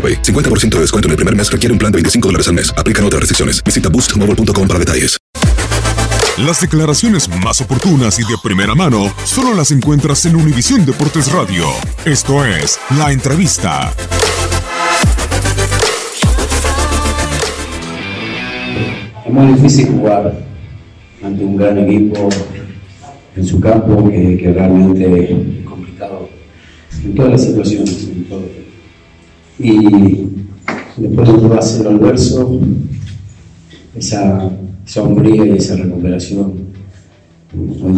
AroPay. 50% de descuento en el primer mes requiere un plan de 25 dólares al mes. Aplican otras restricciones. Visita boostmobile.com para detalles. Las declaraciones más oportunas y de primera mano solo las encuentras en Univisión Deportes Radio. Esto es La Entrevista. Es muy difícil jugar ante un gran equipo en su campo que, que realmente es complicado en todas las situaciones. en todo. Y después de todo hacerlo al verso, esa, esa hombría y esa recuperación,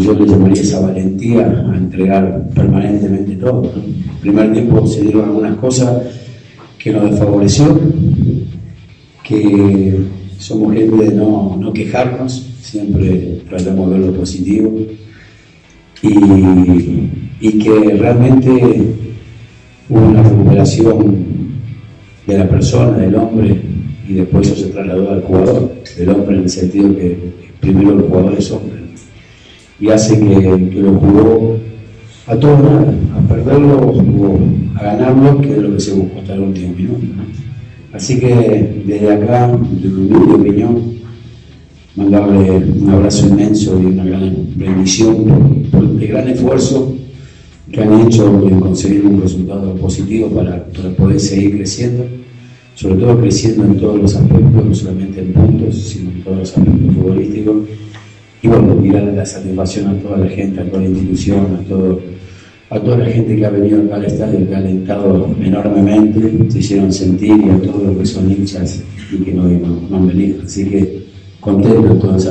yo le llamaría esa valentía a entregar permanentemente todo. ¿no? El primer tiempo se dieron algunas cosas que nos desfavoreció, que somos gente de no, no quejarnos, siempre tratamos de ver lo positivo y, y que realmente hubo una recuperación de la persona, del hombre, y después eso se trasladó al jugador, del hombre en el sentido que primero el jugador es hombre, y hace que, lo jugó a todo nada, a perderlo o a ganarlo, que es lo que se buscó hasta el último minuto. Así que desde acá, de mi humilde opinión, mandarle un abrazo inmenso y una gran bendición por, por el gran esfuerzo que han hecho en conseguir un resultado positivo para, poder seguir creciendo, sobre todo creciendo en todos los aspectos, no solamente en puntos, sino en todos los aspectos futbolísticos. Y bueno, mirar la satisfacción a toda la gente, a toda la institución, a, todo, a toda la gente que ha venido acá al estadio, que ha alentado enormemente, se hicieron sentir y a todos los que son hinchas y que no, no, no han venido. Así que contento en todo ese